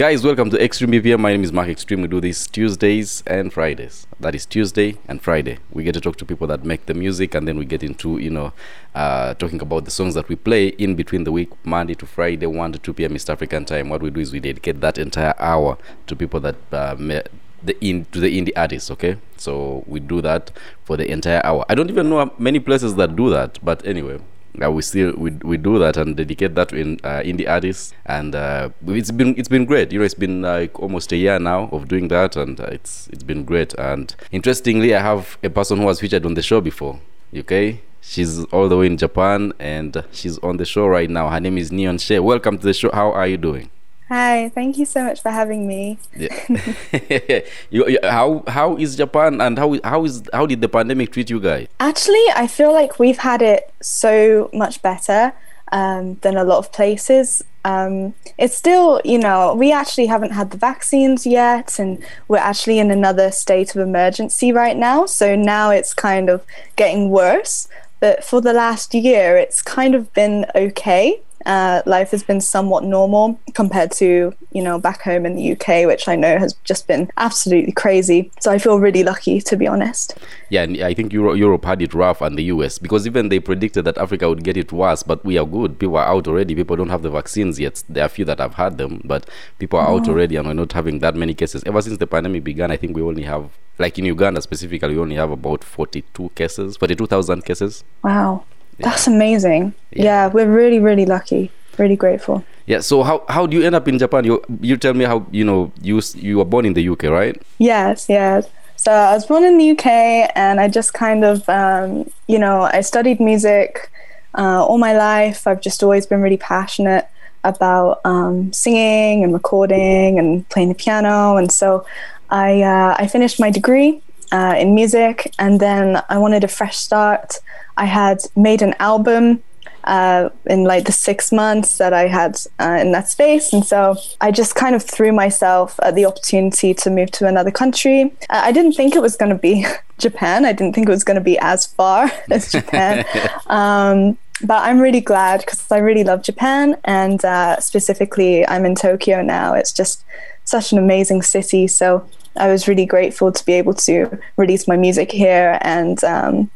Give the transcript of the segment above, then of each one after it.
Guys, welcome to Xtreme BPM. My name is Mark Xtreme. We do this Tuesdays and Fridays. That is Tuesday and Friday. We get to talk to people that make the music, and then we get into, you know, uh, talking about the songs that we play in between the week, Monday to Friday, 1 to 2 p.m. East African time. What we do is we dedicate that entire hour to people that uh, the in to the indie artists. Okay, so we do that for the entire hour. I don't even know many places that do that, but anyway, uh, we still we, we do that and dedicate that to in, uh, indie artists. And uh, it's been it's been great. You know it's been like almost a year now of doing that and uh, it's it's been great. And interestingly i have a person who was featured on the show before okay she's all the way in japan and she's on the show right now. Her name is Neon She. Welcome to the show. How are you doing Hi, thank you so much for having me. Yeah. you, you, how how is Japan and how how is how did the pandemic treat you guys? Actually, I feel like we've had it so much better um, than a lot of places. Um, it's still, you know, we actually haven't had the vaccines yet, and we're actually in another state of emergency right now. So now it's kind of getting worse. But for the last year, it's kind of been okay uh, life has been somewhat normal compared to you know back home in the UK, which I know has just been absolutely crazy. So I feel really lucky to be honest. Yeah, and I think Euro- Europe had it rough, and the US because even they predicted that Africa would get it worse, but we are good. People are out already. People don't have the vaccines yet. There are a few that have had them, but people are oh. out already, and we're not having that many cases. Ever since the pandemic began, I think we only have like in Uganda specifically, we only have about 42 cases, 42,000 cases. Wow. That's amazing. Yeah. yeah, we're really, really lucky. Really grateful. Yeah. So how how do you end up in Japan? You you tell me how you know you you were born in the UK, right? Yes. Yes. So I was born in the UK, and I just kind of um, you know I studied music uh, all my life. I've just always been really passionate about um, singing and recording and playing the piano, and so I uh, I finished my degree uh, in music, and then I wanted a fresh start. I had made an album uh, in like the six months that I had uh, in that space. And so I just kind of threw myself at the opportunity to move to another country. Uh, I didn't think it was going to be Japan. I didn't think it was going to be as far as Japan. um, but I'm really glad because I really love Japan. And uh, specifically, I'm in Tokyo now. It's just such an amazing city. So I was really grateful to be able to release my music here and um,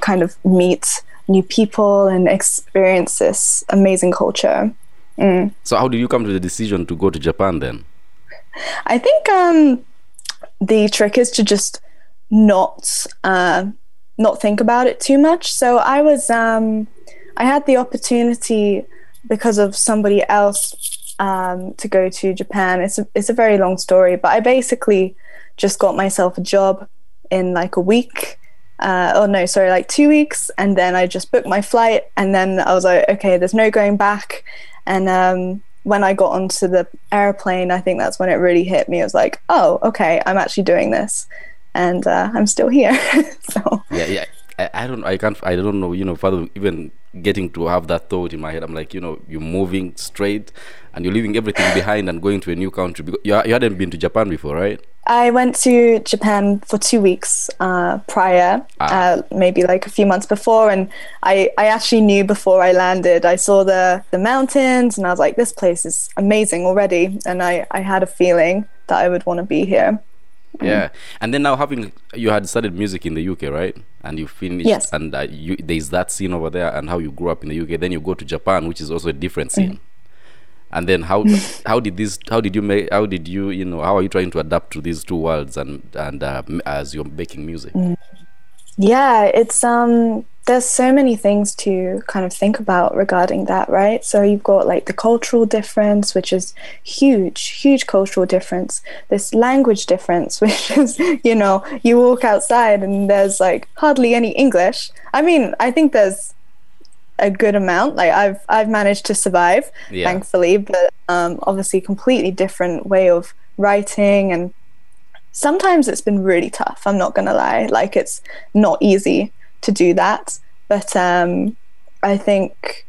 kind of meet new people and experience this amazing culture. Mm. So, how did you come to the decision to go to Japan then? I think um, the trick is to just not uh, not think about it too much. So, I was um, I had the opportunity because of somebody else um, to go to Japan. It's a, it's a very long story, but I basically just got myself a job in like a week uh, oh no, sorry, like two weeks. And then I just booked my flight. And then I was like, okay, there's no going back. And um, when I got onto the airplane, I think that's when it really hit me. I was like, oh, okay, I'm actually doing this. And uh, I'm still here. so yeah, yeah. I, don't, I can't, I don't know, you know, father, even getting to have that thought in my head, I'm like, you know, you're moving straight and you're leaving everything behind and going to a new country. You, you hadn't been to Japan before, right? I went to Japan for two weeks uh, prior, ah. uh, maybe like a few months before, and I, I actually knew before I landed. I saw the the mountains, and I was like, "This place is amazing already," and I, I had a feeling that I would want to be here. Yeah, and then now having you had studied music in the UK, right? And you finished, yes. and uh, you, there's that scene over there, and how you grew up in the UK. Then you go to Japan, which is also a different scene. Mm and then how how did this how did you make how did you you know how are you trying to adapt to these two worlds and and uh, as you're making music? Mm. yeah it's um there's so many things to kind of think about regarding that right? So you've got like the cultural difference which is huge huge cultural difference. This language difference which is you know you walk outside and there's like hardly any english. I mean i think there's a good amount. Like I've I've managed to survive, yeah. thankfully, but um, obviously completely different way of writing and sometimes it's been really tough. I'm not gonna lie. Like it's not easy to do that, but um, I think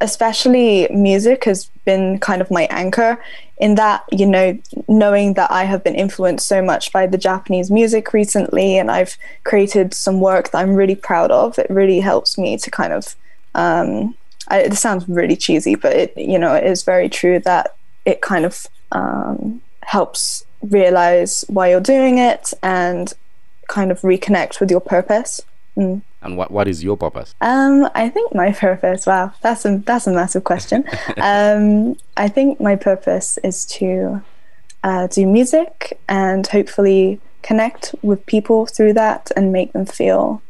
especially music has been kind of my anchor in that you know knowing that i have been influenced so much by the japanese music recently and i've created some work that i'm really proud of it really helps me to kind of um, I, it sounds really cheesy, but it you know it is very true that it kind of um, helps realize why you're doing it and kind of reconnect with your purpose. Mm. And what, what is your purpose? Um, I think my purpose. Wow, that's a that's a massive question. um, I think my purpose is to uh, do music and hopefully connect with people through that and make them feel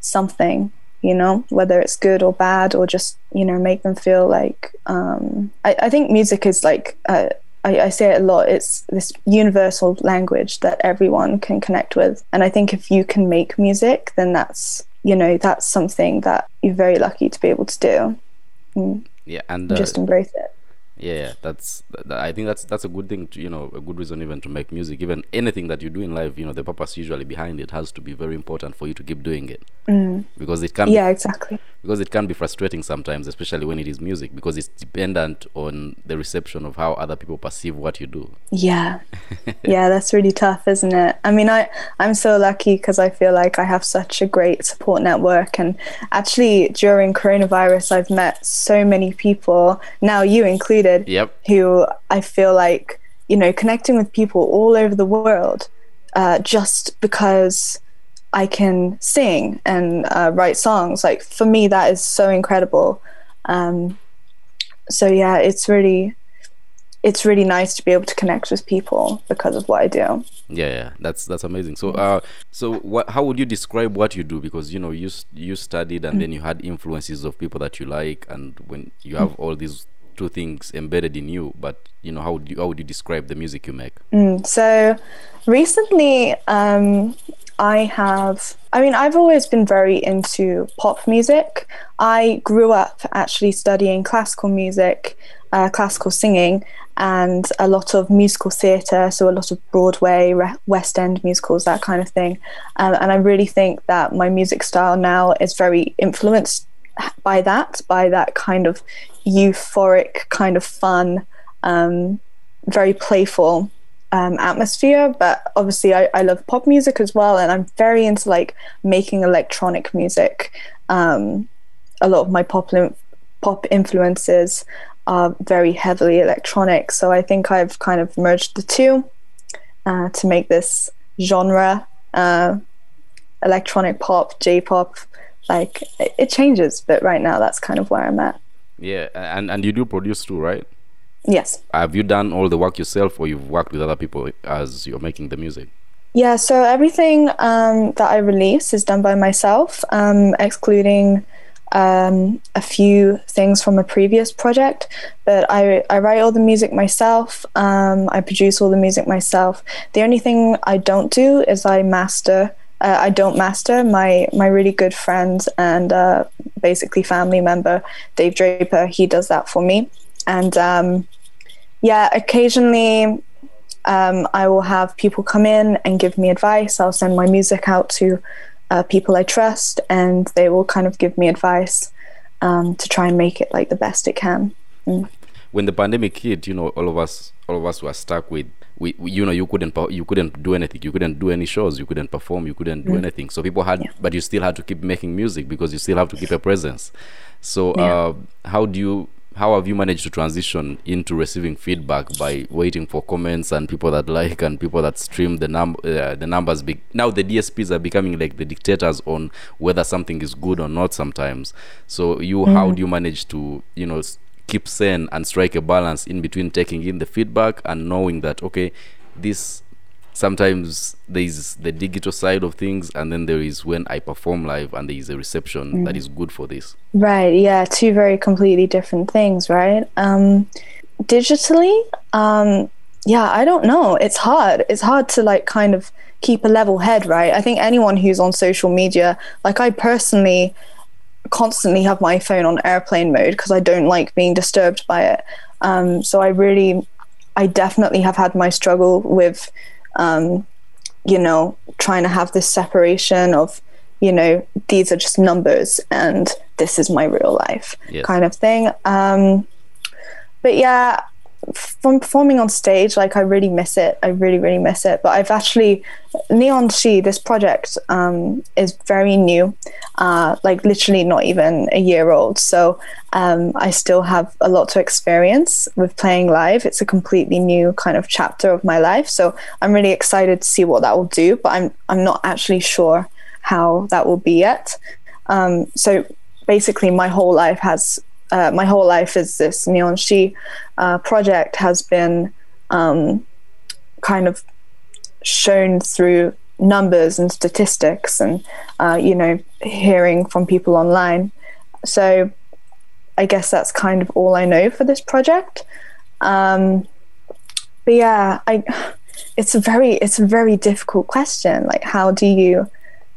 something. You know, whether it's good or bad, or just you know make them feel like. Um, I, I think music is like. Uh, I, I, say it a lot, it's this universal language that everyone can connect with. And I think if you can make music, then that's you know that's something that you're very lucky to be able to do. And yeah, and uh, just embrace it yeah that's that, i think that's that's a good thing to you know a good reason even to make music. Even anything that you do in life you know the purpose usually behind it has to be very important for you to keep doing it. Mm. because it can yeah be, exactly because it can be frustrating sometimes especially when it is music because it's dependent on the reception of how other people perceive what you do. Yeah. Yeah that's really tough isn't it? I mean i i'm so lucky because i feel like i have such a great support network. And actually during coronavirus i've met so many people now you included yep. who i feel like you know connecting with people all over the world uh, just because I can sing and uh, write songs. Like for me, that is so incredible. Um, so yeah, it's really, it's really nice to be able to connect with people because of what I do. Yeah, yeah, that's that's amazing. So, uh, so what? How would you describe what you do? Because you know, you you studied and mm. then you had influences of people that you like, and when you have all these two things embedded in you, but you know, how would you how would you describe the music you make? Mm, so, recently, um, I have, I mean, I've always been very into pop music. I grew up actually studying classical music, uh, classical singing, and a lot of musical theatre, so a lot of Broadway, West End musicals, that kind of thing. Um, and I really think that my music style now is very influenced by that, by that kind of euphoric, kind of fun, um, very playful um, atmosphere. But obviously, I, I love pop music as well, and I'm very into like making electronic music. Um, a lot of my pop pop influences are very heavily electronic, so I think I've kind of merged the two uh, to make this genre uh, electronic pop, J pop. Like it, it changes, but right now that's kind of where I'm at. Yeah, and and you do produce too, right? Yes. Have you done all the work yourself, or you've worked with other people as you're making the music? Yeah, so everything um, that I release is done by myself, um, excluding um, a few things from a previous project. But I, I write all the music myself, um, I produce all the music myself. The only thing I don't do is I master. Uh, I don't master. My my really good friend and uh, basically family member, Dave Draper, he does that for me and um, yeah, occasionally um, I will have people come in and give me advice. I'll send my music out to uh, people I trust, and they will kind of give me advice um, to try and make it like the best it can. Mm. When the pandemic hit, you know, all of us, all of us were stuck with. We, we you know, you couldn't, you couldn't do anything. You couldn't do any shows. You couldn't perform. You couldn't do mm. anything. So people had, yeah. but you still had to keep making music because you still have to keep a presence. So, yeah. uh, how do you how have you managed to transition into receiving feedback by waiting for comments and people that like and people that stream the num uh, the numbers be- now the DSPs are becoming like the dictators on whether something is good or not sometimes so you mm. how do you manage to you know keep sane and strike a balance in between taking in the feedback and knowing that okay this sometimes there is the digital side of things and then there is when i perform live and there is a reception mm. that is good for this. Right yeah two very completely different things right? Um digitally um yeah i don't know. It's hard. It's hard to like kind of keep a level head right? I think anyone who's on social media like i personally constantly have my phone on airplane mode because i don't like being disturbed by it. Um so i really i definitely have had my struggle with um, you know, trying to have this separation of, you know, these are just numbers and this is my real life yes. kind of thing. Um, but yeah, from performing on stage, like I really miss it. I really, really miss it. But I've actually Neon She, this project um, is very new, uh, like literally not even a year old. So um, I still have a lot to experience with playing live. It's a completely new kind of chapter of my life. So I'm really excited to see what that will do. But I'm I'm not actually sure how that will be yet. Um, so basically, my whole life has uh, my whole life is this Neon She uh, project has been um, kind of shown through numbers and statistics and uh, you know hearing from people online. So i guess that's kind of all i know for this project. Um, but yeah i it's a very it's a very difficult question. Like how do you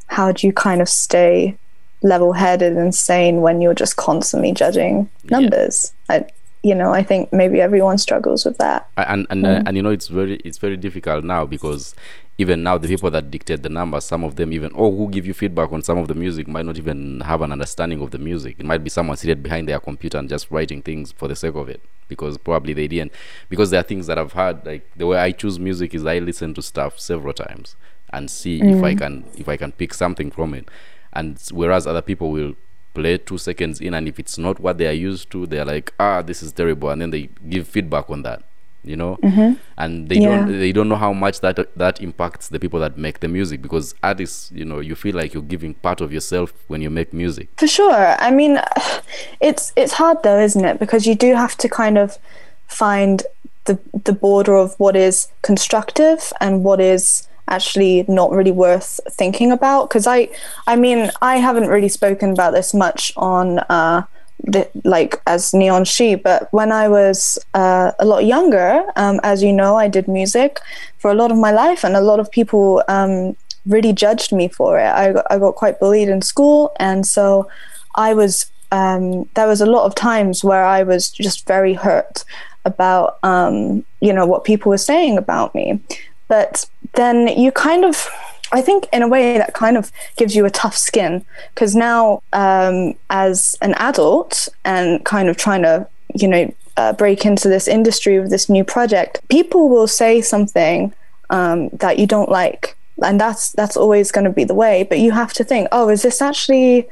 how do you kind of stay level headed and sane when you're just constantly judging numbers. Yeah. I, you know, I think maybe everyone struggles with that. And and mm. uh, and you know, it's very it's very difficult now because even now the people that dictate the numbers, some of them even or who give you feedback on some of the music might not even have an understanding of the music. It might be someone seated behind their computer and just writing things for the sake of it because probably they didn't. Because there are things that I've heard like the way I choose music is I listen to stuff several times and see mm. if I mm. can if I can pick something from it and whereas other people will play two seconds in and if it's not what they are used to they're like ah this is terrible and then they give feedback on that you know mm-hmm. and they yeah. don't they don't know how much that that impacts the people that make the music because artists you know you feel like you're giving part of yourself when you make music for sure i mean it's it's hard though isn't it because you do have to kind of find the the border of what is constructive and what is actually not really worth thinking about because I I mean I haven't really spoken about this much on uh the, like as Neon She but when I was uh, a lot younger um, as you know I did music for a lot of my life and a lot of people um, really judged me for it. I I got quite bullied in school and so I was um, there was a lot of times where I was just very hurt about um, you know what people were saying about me but then you kind of I think in a way that kind of gives you a tough skin because now, um, as an adult and kind of trying to, you know, uh, break into this industry with this new project, people will say something um, that you don't like, and that's that's always going to be the way. But you have to think, oh, is this actually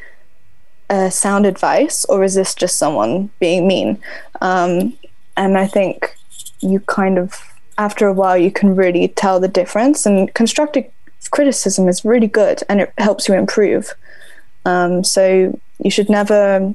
sound advice or is this just someone being mean? Um, and I think you kind of after a while you can really tell the difference and constructive criticism is really good and it helps you improve. Um, so you should never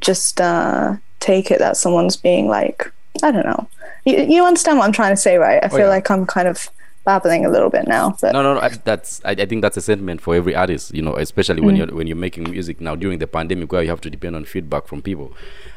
just uh, take it that someone's being like i don't know. You, you understand what i'm trying to say right? I oh, feel yeah. like i'm kind of babbling a little bit now. But. No, no, no. I, that's I, I, think that's a sentiment for every artist. You know, especially mm. when you're when you're making music now during the pandemic, where you have to depend on feedback from people,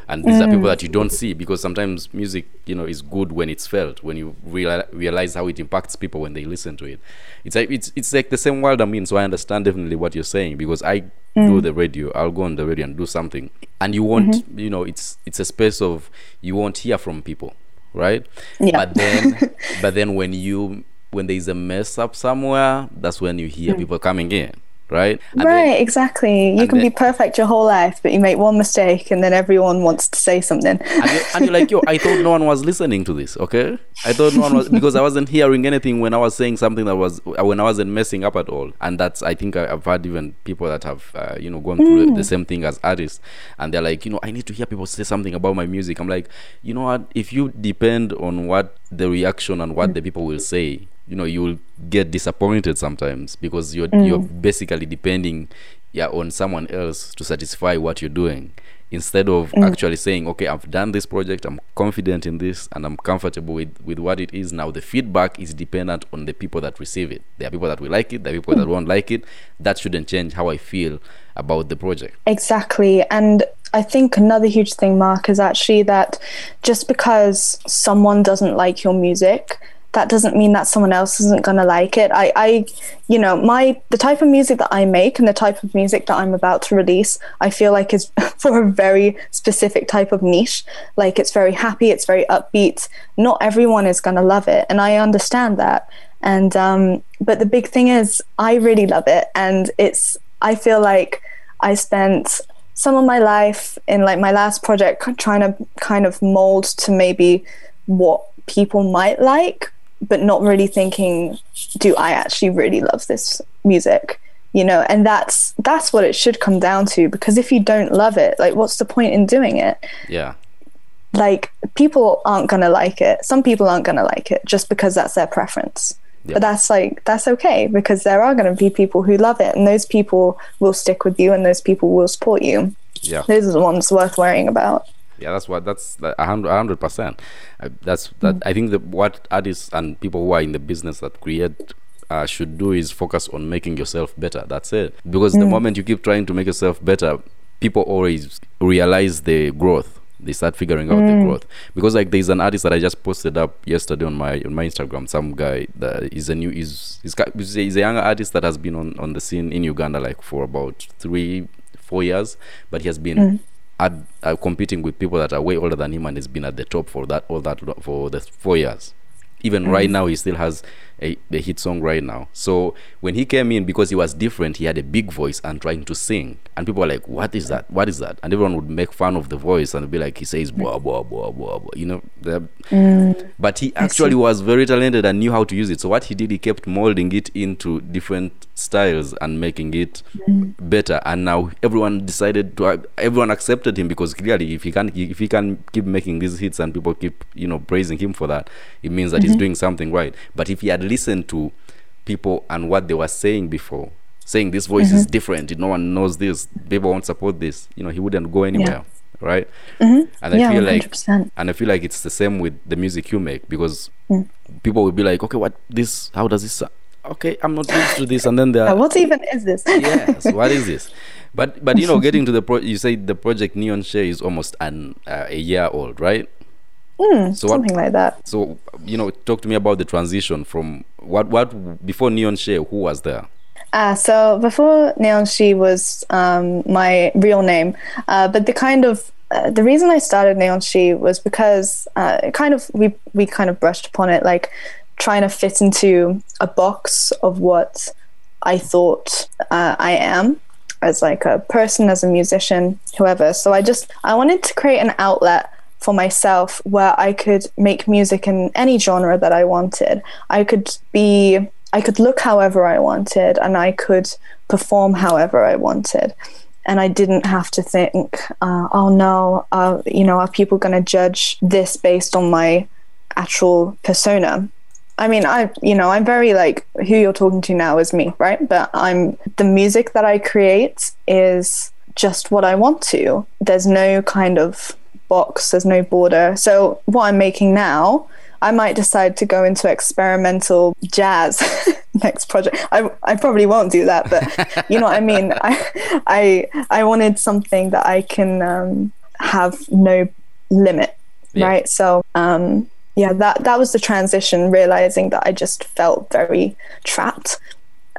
and these mm. are people that you don't see because sometimes music, you know, is good when it's felt, when you real, realize how it impacts people when they listen to it. It's like it's it's like the same world I'm in, so I understand definitely what you're saying because I mm. do the radio. I'll go on the radio and do something, and you won't, mm-hmm. you know, it's it's a space of you won't hear from people right yeah. but then but then when you when there is a mess up somewhere, that's when you hear mm. people coming in, right? And right, then, exactly. You can then, be perfect your whole life, but you make one mistake, and then everyone wants to say something. And you're, and you're like, yo, I thought no one was listening to this. Okay, I thought no one was because I wasn't hearing anything when I was saying something that was when I wasn't messing up at all. And that's I think I, have had even people that have uh, you know gone through mm. the same thing as artists, and they're like, you know, I need to hear people say something about my music. I'm like, you know what? If you depend on what the reaction and what mm. the people will say you know you'll get disappointed sometimes because you're mm. you're basically depending yeah on someone else to satisfy what you're doing instead of mm. actually saying okay i've done this project i'm confident in this and i'm comfortable with with what it is now the feedback is dependent on the people that receive it there are people that will like it there are people mm. that won't like it that shouldn't change how i feel about the project exactly and I think another huge thing, Mark, is actually that just because someone doesn't like your music that doesn't mean that someone else isn't going to like it. I, I, you know, my the type of music that I make and the type of music that I'm about to release, I feel like is for a very specific type of niche. Like it's very happy, it's very upbeat. Not everyone is going to love it, and I understand that. And um, but the big thing is, I really love it, and it's. I feel like I spent some of my life in like my last project trying to kind of mold to maybe what people might like, but not really thinking, do I actually really love this music? You know, and that's that's what it should come down to because if you don't love it, like what's the point in doing it? Yeah. Like people aren't going to like it. Some people aren't going to like it just because that's their preference. But that's like that's okay because there are going to be people who love it and those people will stick with you and those people will support you. Yeah. Those are the ones worth worrying about. Yeah, that's what that's a hundred hundred percent. Uh, That's that. Mm. I think that what artists and people who are in the business that create uh, should do is focus on making yourself better. That's it. Because the Mm. moment you keep trying to make yourself better, people always realize the growth. They start figuring out Mm. the growth. Because like there's an artist that I just posted up yesterday on my on my Instagram. Some guy that is a new is he's, got- he's a he's a younger artist that has been on on the scene in Uganda like for about three four years, but he has been Mm. At, uh, competing with people that are way older than him and has been at the top for that all that for the four years. Even right now, he still has a, a hit song right now. So when he came in, because he was different, he had a big voice and trying to sing, and people were like, "What is that? What is that?" And everyone would make fun of the voice and be like, "He says blah blah blah blah blah," you know. the- mm. But he actually was very talented and knew how to use it. So what he did, he kept molding it into different styles and making it mm. better. And now everyone decided to, everyone accepted him because clearly, if he can, if he can keep making these hits and people keep, you know, praising him for that, it means that he's mm-hmm. doing something right. But if he had listened to people and what they were saying before, saying this voice is different, no one knows this, people won't support this, you know, he wouldn't go anywhere, right? And I Mm-hmm. yeah, feel like 100%. and I feel like it's the same with the music you make because Mm. people will be like, okay, what this? How does this? sound? Okay, I'm not used to this, and then they're what even is this? yes, what is this? But but you know, getting to the pro, you say the project Neon She is almost an uh, a year old, right? Mm, So what- something like that. So you know, talk to me about the transition from what what before Neon She, who was there? Uh, so before Neon She was um, my real name, uh, but the kind of uh, the reason I started Neon She was because uh, kind of we we kind of brushed upon it like trying to fit into a box of what I thought uh, I am as like a person, as a musician, whoever. So I just I wanted to create an outlet for myself where I could make music in any genre that I wanted. I could be I could look however I wanted and I could perform however I wanted. And I didn't have to think, uh, oh no, uh, you know, are people going to judge this based on my actual persona? I mean, I, you know, I'm very like who you're talking to now is me, right? But I'm the music that I create is just what I want to. There's no kind of box, there's no border. So, what I'm making now, I might decide to go into experimental jazz next project. I, I probably won't do that, but you know what I mean. I I I wanted something that I can um, have no limit, Yeah. right? So um, yeah, that that was the transition. Realizing that I just felt very trapped.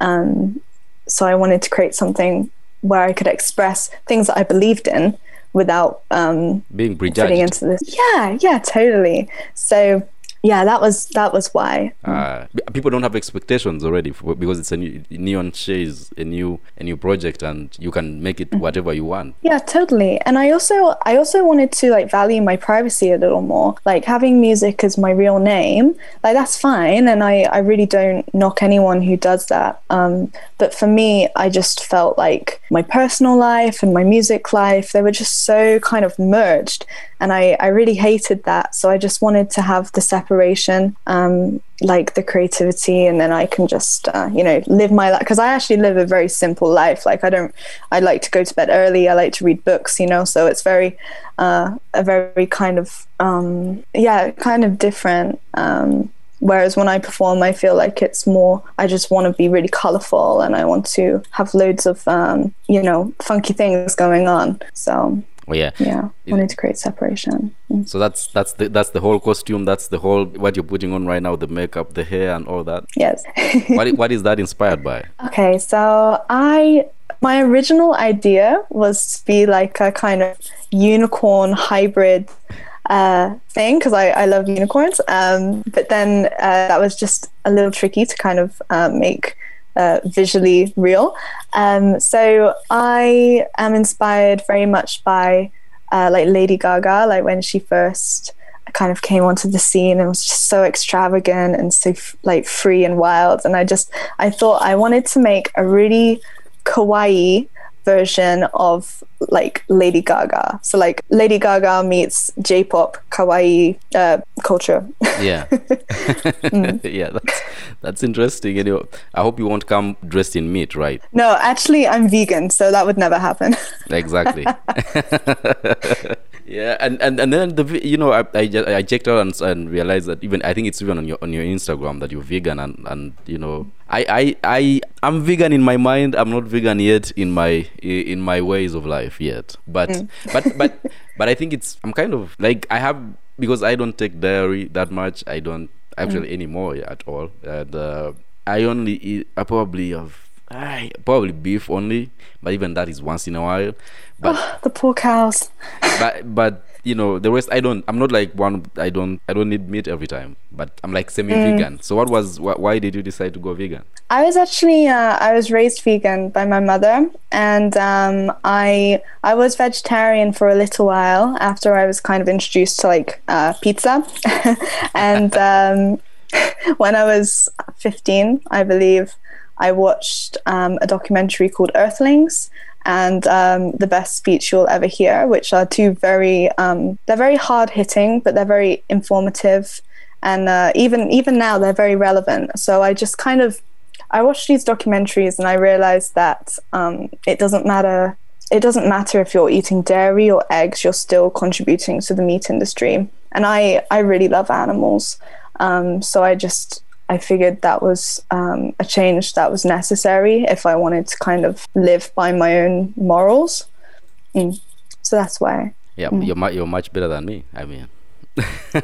Um, so I wanted to create something where I could express things that I believed in without um, Being prejudged. into this. Yeah, yeah, totally. So yeah, that was that was why. uh, people don't have expectations already for, because it's a new neon is a new a new project and you can make it whatever you want Yeah, totally. And I also I also wanted to like value my privacy a little more. Like having music as my real name, like that's fine and I I really don't knock anyone who does that. Um but for me, I just felt like my personal life and my music life, they were just so kind of merged and I I really hated that. So I just wanted to have the separation um like the creativity and then i can just uh, you know live my life because i actually live a very simple life. Like i don't i like to go to bed early. I like to read books you know? So it's very uh, a very kind of um, yeah kind of different um, whereas when i perform i feel like it's more i just want to be really colorful and i want to have loads of um, you know funky things going on. So oh yeah. Yeah Is- need to create separation. Mm. so that's that's the that's the whole costume that's the whole what you're putting on right now the makeup the hair and all that. Yes. What what is that inspired by? Okay, so I my original idea was to be like a kind of unicorn hybrid uh, thing because I, I love unicorns. Um, but then uh, that was just a little tricky to kind of uh, make uh, visually real. Um, so I am inspired very much by uh, like Lady Gaga, like when she first kind of came onto the scene and was just so extravagant and so like free and wild. And I just I thought I wanted to make a really kawaii version of like Lady Gaga. So like Lady Gaga meets J-pop kawaii uh, culture. yeah, mm. yeah, that's that's interesting. Anyway, I hope you won't come dressed in meat, right? No, actually, I'm vegan, so that would never happen. exactly. yeah, and, and and then the you know I I, I checked out and, and realized that even I think it's even on your on your Instagram that you're vegan and and you know I I I I'm vegan in my mind. I'm not vegan yet in my in my ways of life yet. But mm. but but but I think it's I'm kind of like I have because I don't take dairy that much. I don't actually mm. anymore at all. And uh, I only eat. I probably have. I, probably beef only, but even that is once in a while. But oh, the poor cows. but but you know the rest i don't i'm not like one i don't i don't need meat every time but i'm like semi-vegan mm. so what was wh- why did you decide to go vegan i was actually uh, i was raised vegan by my mother and um, i i was vegetarian for a little while after i was kind of introduced to like uh, pizza and um, when i was 15 i believe i watched um, a documentary called earthlings and um, the best speech you'll ever hear, which are two very um, they're very hard hitting, but they're very informative, and uh, even even now they're very relevant. So I just kind of I watched these documentaries and I realized that um, it doesn't matter. It doesn't matter if you're eating dairy or eggs; you're still contributing to the meat industry. And I I really love animals, um, so I just I figured that was um, a change that was necessary if I wanted to kind of live by my own morals. Mm. So that's why. Yeah, mm. you're you're much better than me. I mean.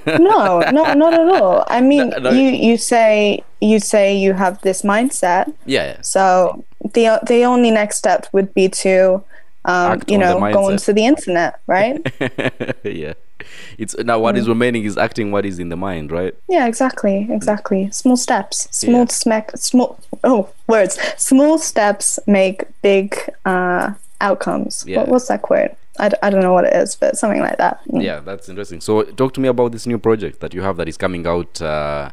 no, not not at all. I mean, no, no. you you say you say you have this mindset. Yeah. yeah. So the the only next step would be to, um, you know, go onto the internet, right? yeah it's now what mm. is remaining is acting what is in the mind, right? Yeah, exactly, exactly. Small steps, small yeah. smack, small. Oh, words. Small steps make big uh, outcomes. Yeah. What, what's that quote? I d- I don't know what it is, but something like that. Mm. Yeah, that's interesting. So, talk to me about this new project that you have that is coming out. Uh,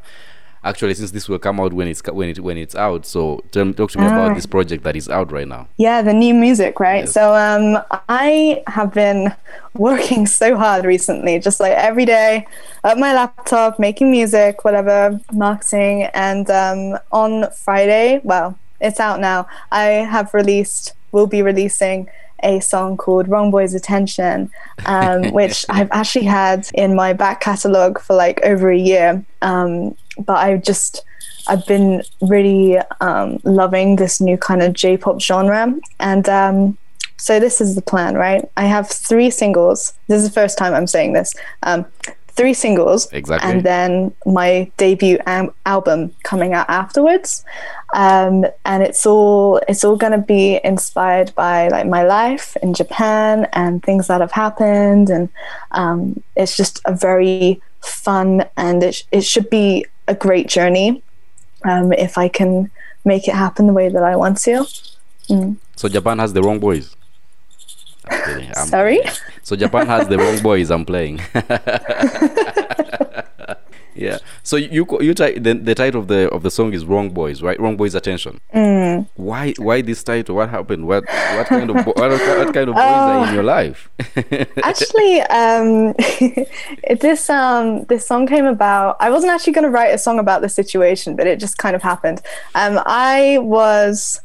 actually since this will come out when it's when it when it's out so tell, talk to me about ah. this project that is out right now yeah the new music right yes. so um i have been working so hard recently just like every day at my laptop making music whatever marketing and um on friday well it's out now i have released will be releasing a song called Wrong Boy's Attention, um, which I've actually had in my back catalogue for like over a year. Um, but I just I've been really um, loving this new kind of J-pop genre, and um, so this is the plan, right? I have three singles. This is the first time I'm saying this. Um, three singles, exactly, and then my debut am- album coming out afterwards. Um, and it's all it's all going to be inspired by like my life in Japan and things that have happened, and um, it's just a very fun and it, sh- it should be a great journey um, if I can make it happen the way that I want to. Mm. So Japan has the wrong boys. I'm I'm Sorry. So Japan has the wrong boys. I'm playing. yeah. So you you the, the title of the of the song is "Wrong Boys," right? "Wrong Boys Attention." Mm. Why why this title? What happened? What what kind of what, what, kind of boys uh, are in your life? actually, um, this um this song came about. I wasn't actually going to write a song about the situation, but it just kind of happened. Um, I was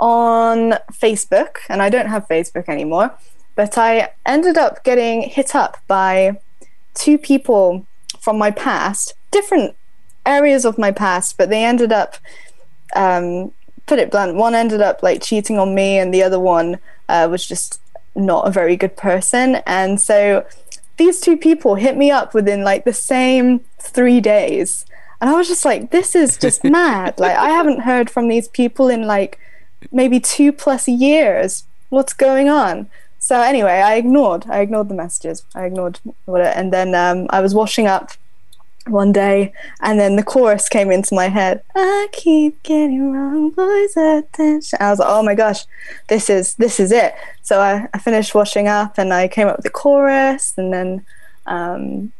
on Facebook, and I don't have Facebook anymore, but I ended up getting hit up by two people from my past, different areas of my past, but they ended up, um, put it blunt, one ended up like cheating on me, and the other one uh, was just not a very good person. And so these two people hit me up within like the same three days. And I was just like, this is just mad. Like, I haven't heard from these people in like maybe two plus years. What's going on? So anyway, I ignored. I ignored the messages. I ignored what and then um, I was washing up one day, and then the chorus came into my head. I keep getting wrong boys' attention. I was like, oh my gosh, this is this is it. So I, I finished washing up, and I came up with the chorus, and then um,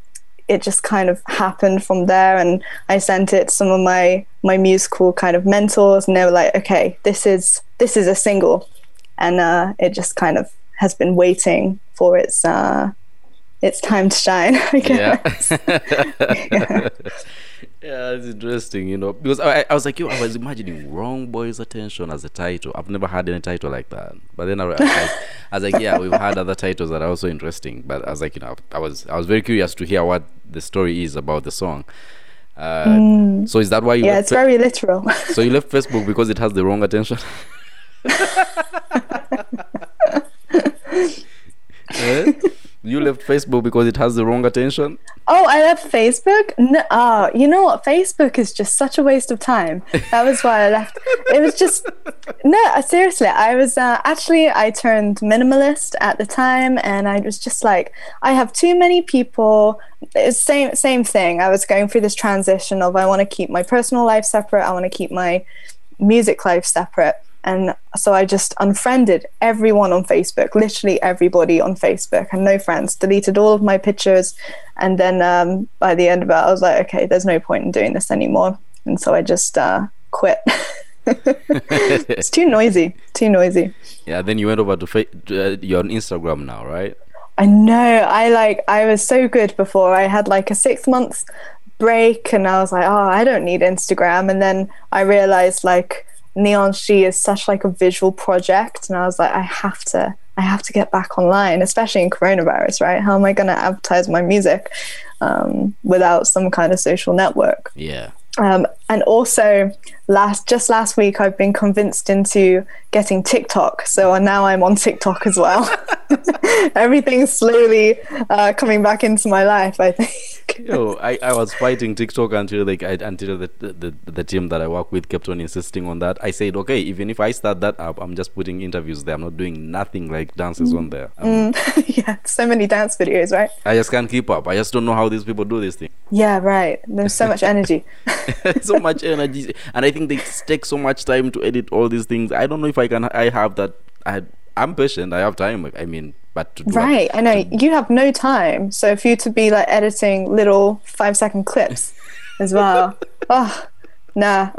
it just kind of happened from there. And I sent it to some of my my musical kind of mentors, and they were like, "Okay, this is this is a single," and uh, it just kind of has been waiting for its uh, its time to shine. I guess. Yeah. yeah. Yeah, it's interesting, you know, because I, I was like, yo, I was imagining "Wrong Boy's Attention" as a title. I've never had any title like that. But then I, I, I was like, yeah, we've had other titles that are also interesting. But I was like, you know, I was I was very curious to hear what the story is about the song. Uh, Mm. So is that why you? Yeah, it's Fa- very literal. so you left Facebook because it has the wrong attention. Eh? You left Facebook because it has the wrong attention. Oh, I left Facebook. No, oh, you know what? Facebook is just such a waste of time. That was why I left. It was just no. Seriously, I was uh, actually I turned minimalist at the time, and I was just like, I have too many people. It's same same thing. I was going through this transition of I want to keep my personal life separate. I want to keep my music life separate. And so I just unfriended everyone on Facebook, literally everybody on Facebook, and no friends. Deleted all of my pictures, and then um, by the end of it, I was like, okay, there's no point in doing this anymore, and so I just uh, quit. it's too noisy, too noisy. Yeah, then you went over to fa- uh, you're on Instagram now, right? I know. I like. I was so good before. I had like a six months break, and I was like, oh, I don't need Instagram. And then I realized like Neon She is such like a visual project, and I was like, I have to. I have to get back online, especially in coronavirus, right? How am I going to advertise my music um, without some kind of social network? Yeah. Um, and also, last just last week, I've been convinced into getting TikTok. So now I'm on TikTok as well. Everything's slowly uh, coming back into my life. I think. Yo, I, I was fighting TikTok until like I, until the, the the team that I work with kept on insisting on that. I said, okay, even if I start that up, I'm just putting interviews there. I'm not doing nothing like dances on there. Um, yeah, so many dance videos, right? I just can't keep up. I just don't know how these people do this thing. Yeah, right. There's so much energy. so much energy, and I think they take so much time to edit all these things. I don't know if I can. I have that. I I'm patient. I have time. I mean, but to Right, I know you have no time. So for you to be like editing little five second clips as well. oh, nah.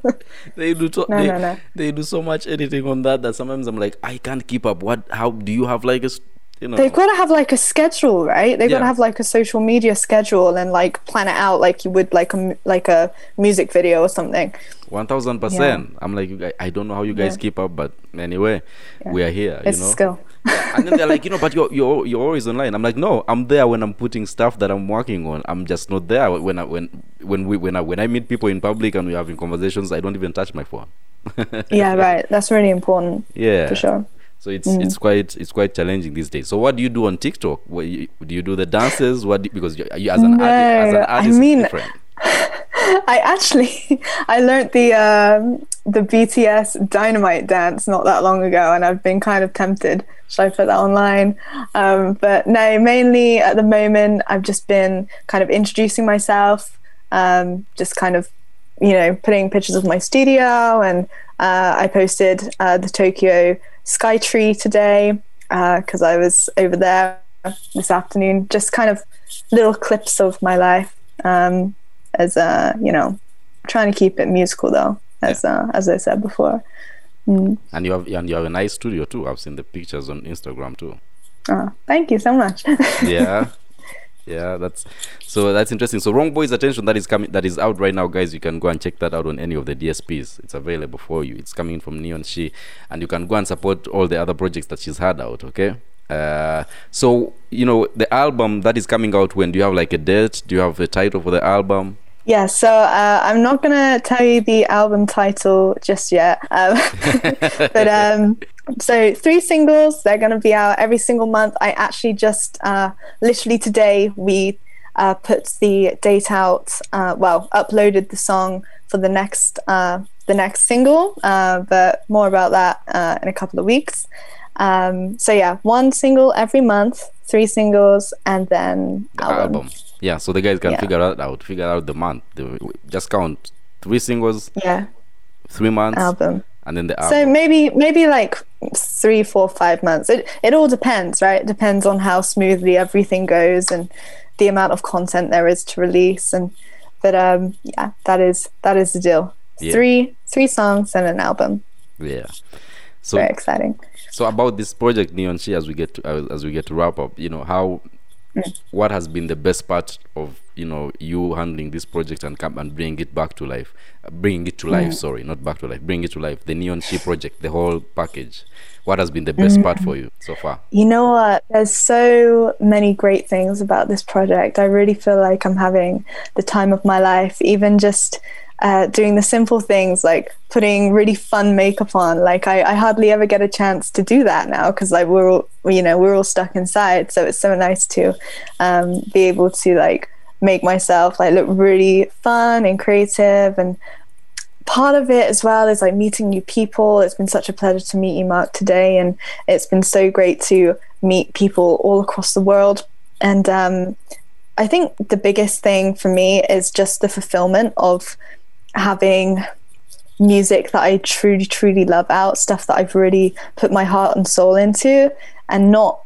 they do so, No, they, no, no. they do so much editing on that that sometimes I'm like I can't keep up. What? How do you have like a you know? They've got to have like a schedule, right? They've got to have like a social media schedule and like plan it out like you would like a like a music video or something. One thousand percent. I'm like, you guys, I don't know how you guys Yeah. keep up, but anyway, we are here. It's you know. a skill. And then they're like, you know, but you're you're you're always online. I'm like, no, I'm there when I'm putting stuff that I'm working on. I'm just not there when I when when we when I when I meet people in public and we're having conversations. I don't even touch my phone. Yeah, right. That's really important Yeah, for sure. So it's it's mm. quite it's quite challenging these days. So what do you do on TikTok? Do you do the dances? What do, because you, you as an artist, as No, an I artist, it's mean- different. I actually I learnt the um, the BTS Dynamite dance not that long ago, and I've been kind of tempted. Should I put that online? Um, but no, mainly at the moment I've just been kind of introducing myself, um, just kind of you know putting pictures of my studio, and uh, I posted uh, the Tokyo Sky Tree today because I was over there this afternoon. Just kind of little clips of my life. Um, as uh, you know, trying to keep it musical though, as uh, as I said before. Mm. And you have and you have a nice studio too. I've seen the pictures on Instagram too. Oh, thank you so much. yeah yeah that's so that's interesting so wrong boys attention that is coming that is out right now guys you can go and check that out on any of the dsps it's available for you it's coming from neon she and you can go and support all the other projects that she's had out okay uh so you know the album that is coming out when do you have like a date do you have a title for the album yeah, so uh, I'm not gonna tell you the album title just yet, um, but um, so three singles. They're gonna be out every single month. I actually just uh, literally today we uh, put the date out. Uh, well, uploaded the song for the next uh, the next single, uh, but more about that uh, in a couple of weeks. Um, so yeah, one single every month, three singles, and then the album. album yeah so the guys can Yeah. figure that out figure out the month the, just count three singles Yeah, three months album. and then the album. So maybe maybe like three, four, five months. It it all depends, right? It depends on how smoothly everything goes and the amount of content there is to release and but um yeah that is that is the deal Yeah. three three songs and an album Yeah. So very exciting so about this project Neon She as we get to, as we get to wrap up, you know how what has been the best part of you know you handling this project and come and bring it back to life, uh, bringing it to life. Sorry, not back to life, bring it to life. The Neon She project, the whole package. What has been the best part for you so far? You know what? There's so many great things about this project. I really feel like I'm having the time of my life, even just uh, doing the simple things like putting really fun makeup on. Like I, I hardly ever get a chance to do that now because like we're all, you know, we're all stuck inside. So it's so nice to um, be able to like make myself like look really fun and creative and part of it as well is like meeting new people. It's been such a pleasure to meet you, Mark, today, and it's been so great to meet people all across the world. And um, I think the biggest thing for me is just the fulfillment of having music that I truly, truly love out, stuff that I've really put my heart and soul into, and not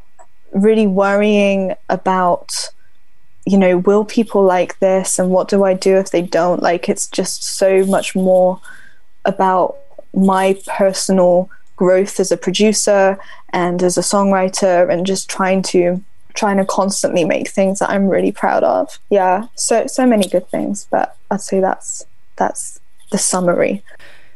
really worrying about you know, will people like this and what do I do if they don't? Like, it's just so much more about my personal growth as a producer and as a songwriter and just trying to trying to constantly make things that I'm really proud of. Yeah, so so many good things, but I'd say that's that's the summary.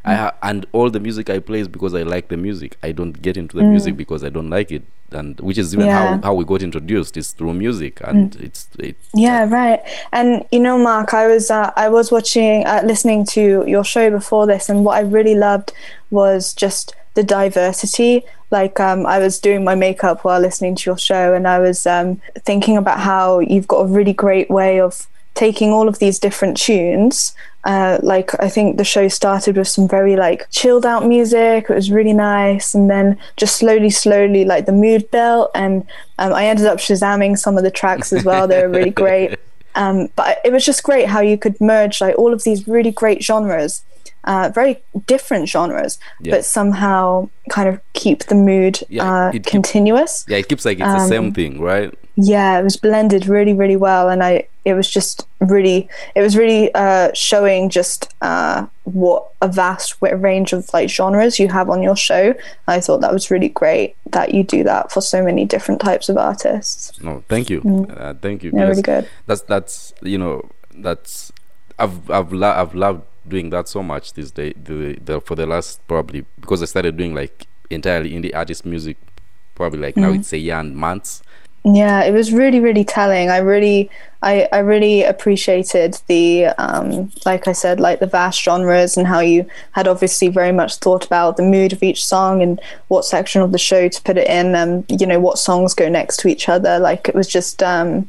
I ha- and all the music I play is because I like the music. I don't get into the music because I don't like it, and which is even Mm. Yeah. Mm. how, how we got introduced is through music, and it's it, Yeah, right. And you know, Mark, I was uh, I was watching, uh, listening to your show before this, and what I really loved was just the diversity. Like, um, I was doing my makeup while listening to your show, and I was um, thinking about how you've got a really great way of taking all of these different tunes. Uh, like I think the show started with some very like chilled out music. It was really nice, and then just slowly, slowly, like the mood built, and um, I ended up shazamming some of the tracks as well. They were really great. Um, but it was just great how you could merge like all of these really great genres, uh, very different genres, Yeah. but somehow kind of keep the mood Yeah, uh, keep- continuous yeah, it keeps like it's the Um, same thing, right? Yeah it was blended really really well and i it was just really it was really uh showing just uh what a vast range of like genres you have on your show i thought that was really great that you do that for so many different types of artists No, thank you, uh, thank you. Mm. yeah really good That's that's you know that's I've I've lo- I've loved doing that so much this day the, the for the last probably because I started doing like entirely indie artist music probably like Mm. now it's a year and months. Yeah it was really really telling. I really i i really appreciated the um like i said like the vast genres and how you had obviously very much thought about the mood of each song and what section of the show to put it in and you know what songs go next to each other. Like it was just um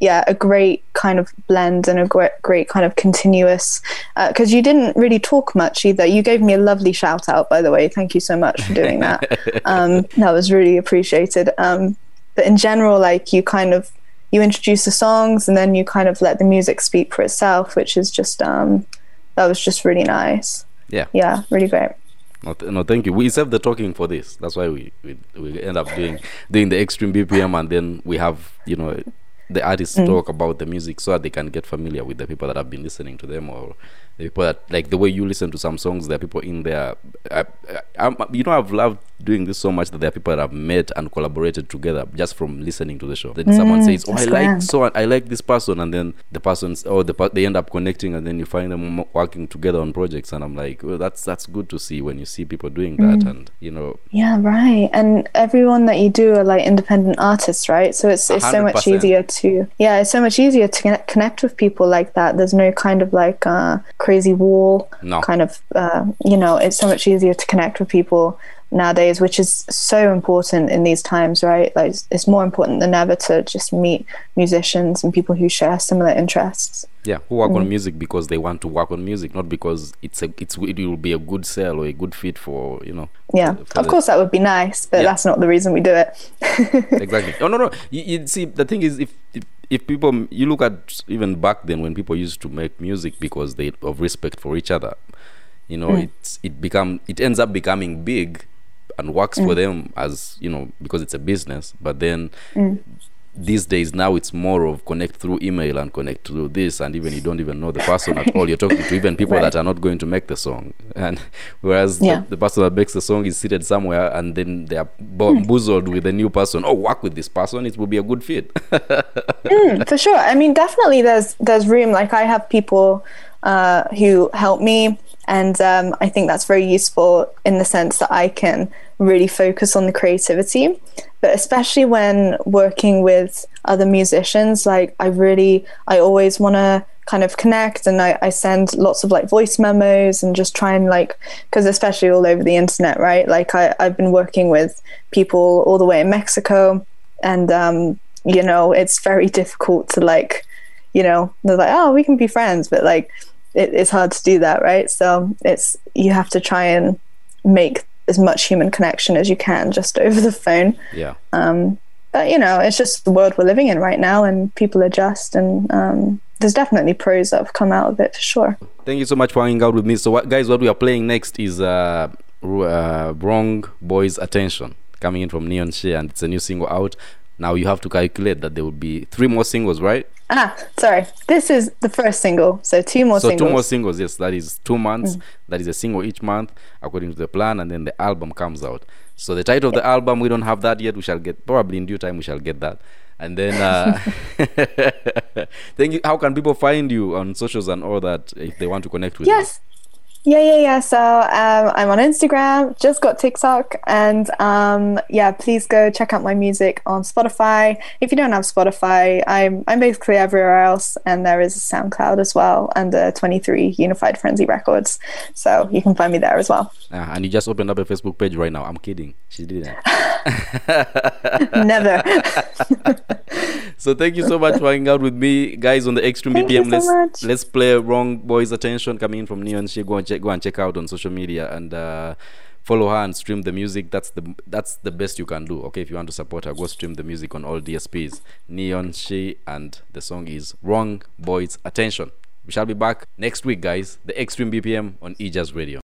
yeah a great kind of blend and a great, great kind of continuous because you didn't really talk much either. You gave me a lovely shout out by the way. Thank you so much for doing that. Um, that was really appreciated. Um, but in general like you kind of you introduce the songs and then you kind of let the music speak for itself which is just um, that was just really nice Yeah. yeah really great No, th- no, thank you. We save the talking for this. That's why we, we we end up doing doing the Xtreme BPM, and then we have you know the artists Mm. talk about the music so that they can get familiar with the people that have been listening to them, or the people that like the way you listen to some songs. There are people in there. I, I, I'm, you know, I've loved doing this so much that there are people that have met and collaborated together just from listening to the show. Then someone says, "Oh, I like grand. so I like this person," and then the person's oh the they end up connecting, and then you find them working together on projects, and I'm like, well, that's that's good to see when you see people doing that, and you know, yeah right and everyone that you do are like independent artists right so it's it's so much easier to yeah it's so much easier to connect, connect with people like that there's no kind of like uh, crazy wall No. kind of uh, you know it's so much easier to connect with people nowadays which is so important in these times right like it's, more important than ever to just meet musicians and people who share similar interests yeah, who work Mm. on music because they want to work on music, not because it's a it's it will be a good sell or a good fit for you know. yeah for of the- course that would be nice but Yeah. that's not the reason we do it exactly. Oh no no. You, you see, the thing is, if, if if people you look at even back then when people used to make music because they of respect for each other, you know, Mm. it's it become it ends up becoming big and works Mm. for them as you know because it's a business. But then Mm. these days now it's more of connect through email and connect through this and even you don't even know the person at all you're talking to even people Right. that are not going to make the song and whereas Yeah. the, the person that makes the song is seated somewhere and then they are bamboozled with a new person oh work with this person it will be a good fit Mm, for sure. I mean, definitely there's there's room. Like I have people uh, who help me, and um, I think that's very useful in the sense that I can really focus on the creativity. But especially when working with other musicians, like I really, I always want to kind of connect and I, I send lots of like voice memos and just try and like because especially all over the internet right like I, i've been working with people all the way in mexico and um you know it's very difficult to like you know they're like oh we can be friends but like it, it's hard to do that right so it's you have to try and make as much human connection as you can just over the phone yeah um but you know it's just the world we're living in right now and people adjust and um there's definitely pros that have come out of it for sure Thank you so much for hanging out with me. So, what, guys, what we are playing next is uh, uh, Wrong Boys Attention coming in from Neon She, and it's a new single out. Now, you have to calculate that there will be three more singles, right? Ah sorry this is the first single so two more so, singles two more singles, yes, that is two months. That is a single each month, according to the plan, and then the album comes out. So, the title of the album, we don't have that yet. We shall get, probably in due time, we shall get that. And then, uh, thank you. How can people find you on socials and all that if they want to connect with you? Yes. Yeah, yeah, yeah. So um, I'm on Instagram, just got TikTok, and um, yeah, please go check out my music on Spotify. If you don't have Spotify, I'm I'm basically everywhere else, and there is a SoundCloud as well under 23 Unified Frenzy Records, so you can find me there as well. Ah, and you just opened up a Facebook page right now. I'm kidding. She didn't. Never. so thank you so much for hanging out with me, guys, on the Xtreme Thank you BPM. so let's much. let's play Wrong Boys Attention coming in from Neon. And check go and check out on social media and uh, follow her and stream the music. That's the that's the best you can do. Okay, if you want to support her, go stream the music on all DSPs. Neon She and the song is Wrong Boys Attention. We shall be back next week, guys. The Xtreme BPM on eJazz Radio.